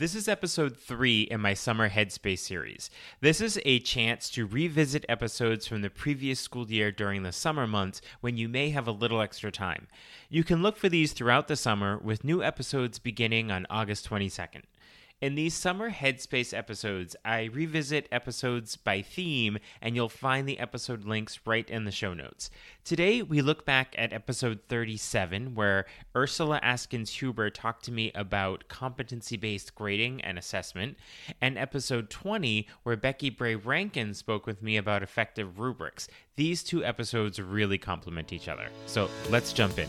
This is episode three in my Summer Headspace series. This is a chance to revisit episodes from the previous school year during the summer months when you may have a little extra time. You can look for these throughout the summer with new episodes beginning on August 22nd. In these summer Headspace episodes, I revisit episodes by theme, and you'll find the episode links right in the show notes. Today, we look back at episode 37, where Ursula Askins Huber talked to me about competency based grading and assessment, and episode 20, where Becky Bray Rankin spoke with me about effective rubrics. These two episodes really complement each other. So let's jump in.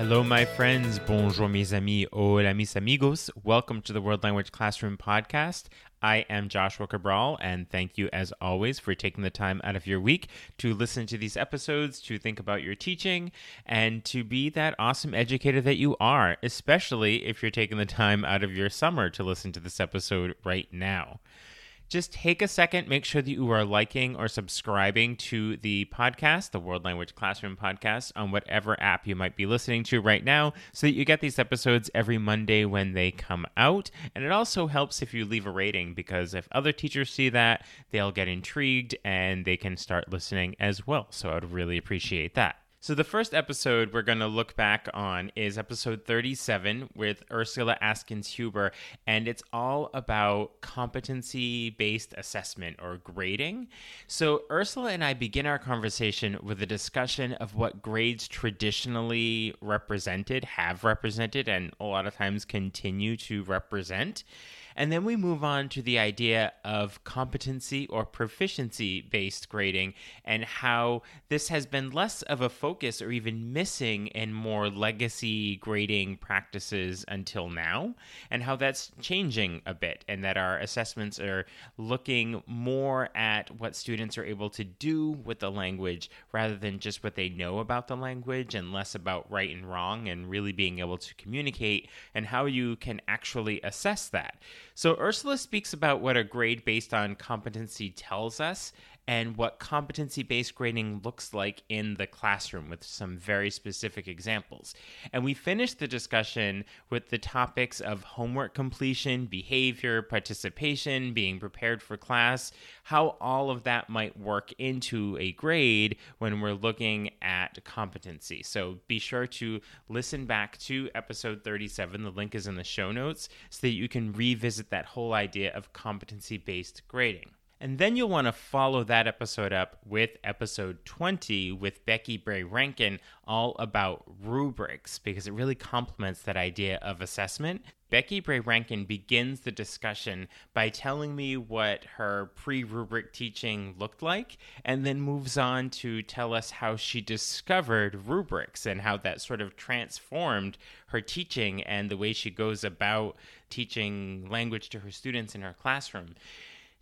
Hello, my friends. Bonjour, mes amis. Hola, mis amigos. Welcome to the World Language Classroom podcast. I am Joshua Cabral, and thank you, as always, for taking the time out of your week to listen to these episodes, to think about your teaching, and to be that awesome educator that you are, especially if you're taking the time out of your summer to listen to this episode right now just take a second, make sure that you are liking or subscribing to the podcast, the World Language Classroom podcast, on whatever app you might be listening to right now, so that you get these episodes every Monday when they come out. And it also helps if you leave a rating, because if other teachers see that, they'll get intrigued and they can start listening as well. So I would really appreciate that. So, the first episode we're going to look back on is episode 37 with Ursula Askins Huber, and it's all about competency based assessment or grading. So, Ursula and I begin our conversation with a discussion of what grades traditionally represented, have represented, and a lot of times continue to represent. And then we move on to the idea of competency or proficiency based grading and how this has been less of a focus or even missing in more legacy grading practices until now, and how that's changing a bit, and that our assessments are looking more at what students are able to do with the language rather than just what they know about the language and less about right and wrong and really being able to communicate and how you can actually assess that. So, Ursula speaks about what a grade based on competency tells us and what competency based grading looks like in the classroom with some very specific examples. And we finished the discussion with the topics of homework completion, behavior, participation, being prepared for class, how all of that might work into a grade when we're looking at competency. So be sure to listen back to episode 37. The link is in the show notes so that you can revisit that whole idea of competency based grading. And then you'll want to follow that episode up with episode 20 with Becky Bray Rankin, all about rubrics, because it really complements that idea of assessment. Becky Bray Rankin begins the discussion by telling me what her pre rubric teaching looked like, and then moves on to tell us how she discovered rubrics and how that sort of transformed her teaching and the way she goes about teaching language to her students in her classroom.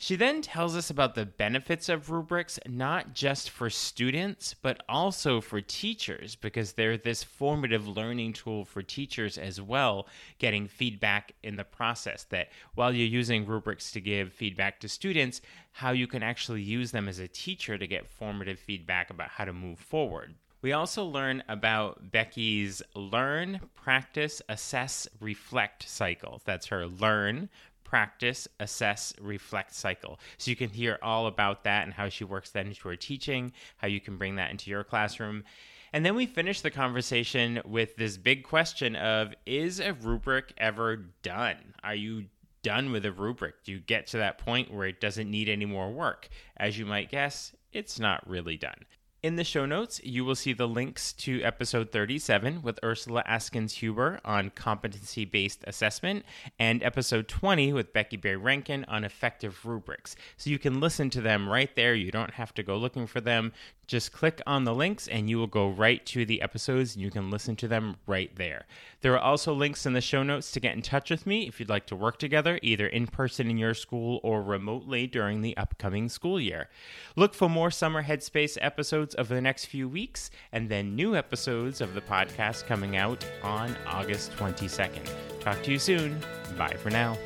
She then tells us about the benefits of rubrics, not just for students, but also for teachers, because they're this formative learning tool for teachers as well, getting feedback in the process. That while you're using rubrics to give feedback to students, how you can actually use them as a teacher to get formative feedback about how to move forward. We also learn about Becky's learn, practice, assess, reflect cycle. That's her learn, practice, assess, reflect cycle. So you can hear all about that and how she works that into her teaching, how you can bring that into your classroom. And then we finish the conversation with this big question of is a rubric ever done? Are you done with a rubric? Do you get to that point where it doesn't need any more work? As you might guess, it's not really done. In the show notes, you will see the links to episode 37 with Ursula Askins Huber on competency based assessment and episode 20 with Becky Bray Rankin on effective rubrics. So you can listen to them right there. You don't have to go looking for them. Just click on the links and you will go right to the episodes and you can listen to them right there. There are also links in the show notes to get in touch with me if you'd like to work together, either in person in your school or remotely during the upcoming school year. Look for more Summer Headspace episodes over the next few weeks and then new episodes of the podcast coming out on August 22nd. Talk to you soon. Bye for now.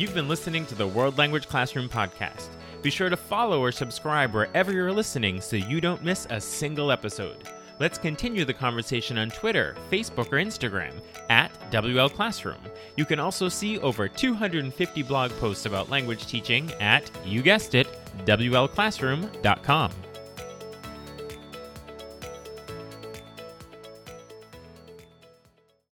You've been listening to the World Language Classroom podcast. Be sure to follow or subscribe wherever you're listening so you don't miss a single episode. Let's continue the conversation on Twitter, Facebook, or Instagram at WL Classroom. You can also see over 250 blog posts about language teaching at, you guessed it, WLClassroom.com.